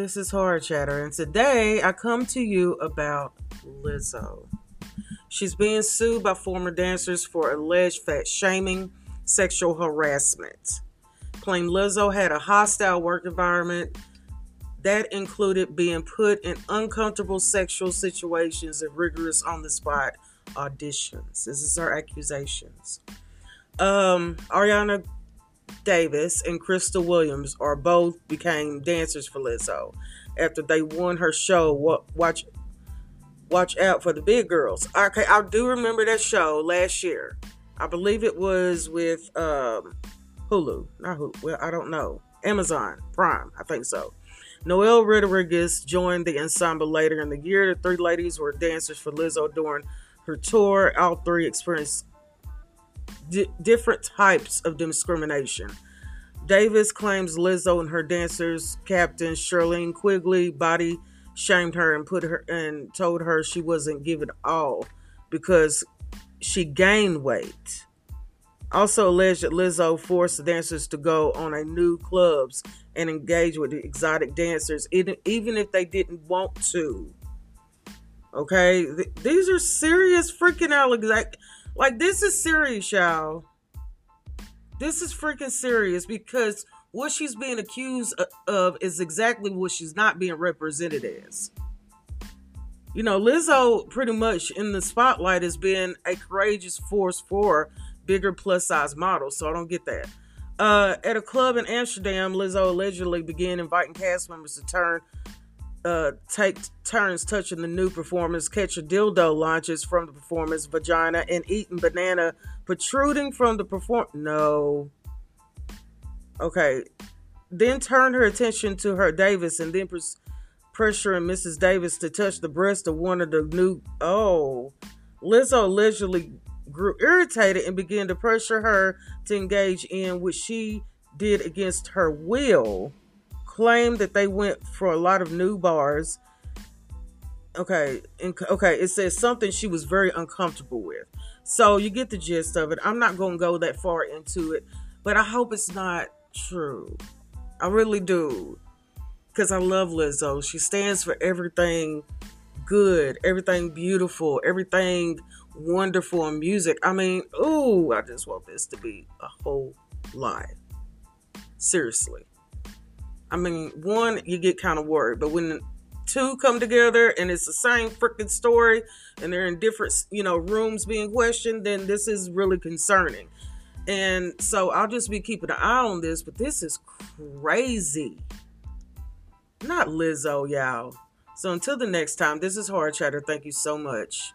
this is Horror Chatter, and today I come to you about Lizzo. She's being sued by former dancers for alleged fat shaming, sexual harassment. Claim Lizzo had a hostile work environment that included being put in uncomfortable sexual situations and rigorous on the spot auditions. This is her accusations. Um, Arianna Davis and Crystal Williams are both became dancers for Lizzo after they won her show. Watch, watch out for the big girls. Okay, I do remember that show last year. I believe it was with um, Hulu, not Hulu. Well, I don't know. Amazon Prime, I think so. Noelle Rodriguez joined the ensemble later in the year. The three ladies were dancers for Lizzo during her tour. All three experienced different types of discrimination. Davis claims Lizzo and her dancers, Captain Shirlene Quigley, body shamed her and put her and told her she wasn't given all because she gained weight. Also alleged that Lizzo forced the dancers to go on a new clubs and engage with the exotic dancers, even if they didn't want to. Okay, these are serious freaking allegations. Like this is serious, y'all. This is freaking serious because what she's being accused of is exactly what she's not being represented as. You know, Lizzo pretty much in the spotlight has been a courageous force for bigger plus size models, so I don't get that. Uh, at a club in Amsterdam, Lizzo allegedly began inviting cast members to turn uh, take turns touching the new performance, catch a dildo launches from the performance vagina, and eating banana protruding from the perform. No. Okay. Then turn her attention to her Davis and then pres- pressuring Mrs. Davis to touch the breast of one of the new. Oh. Lizzo allegedly grew irritated and began to pressure her to engage in what she did against her will claimed that they went for a lot of new bars. Okay, okay, it says something she was very uncomfortable with. So you get the gist of it. I'm not going to go that far into it, but I hope it's not true. I really do. Because I love Lizzo. She stands for everything good, everything beautiful, everything wonderful in music. I mean, ooh, I just want this to be a whole lie. Seriously. I mean, one, you get kind of worried, but when two come together and it's the same freaking story and they're in different, you know, rooms being questioned, then this is really concerning. And so I'll just be keeping an eye on this, but this is crazy. Not Lizzo, y'all. So until the next time, this is Horror Chatter. Thank you so much.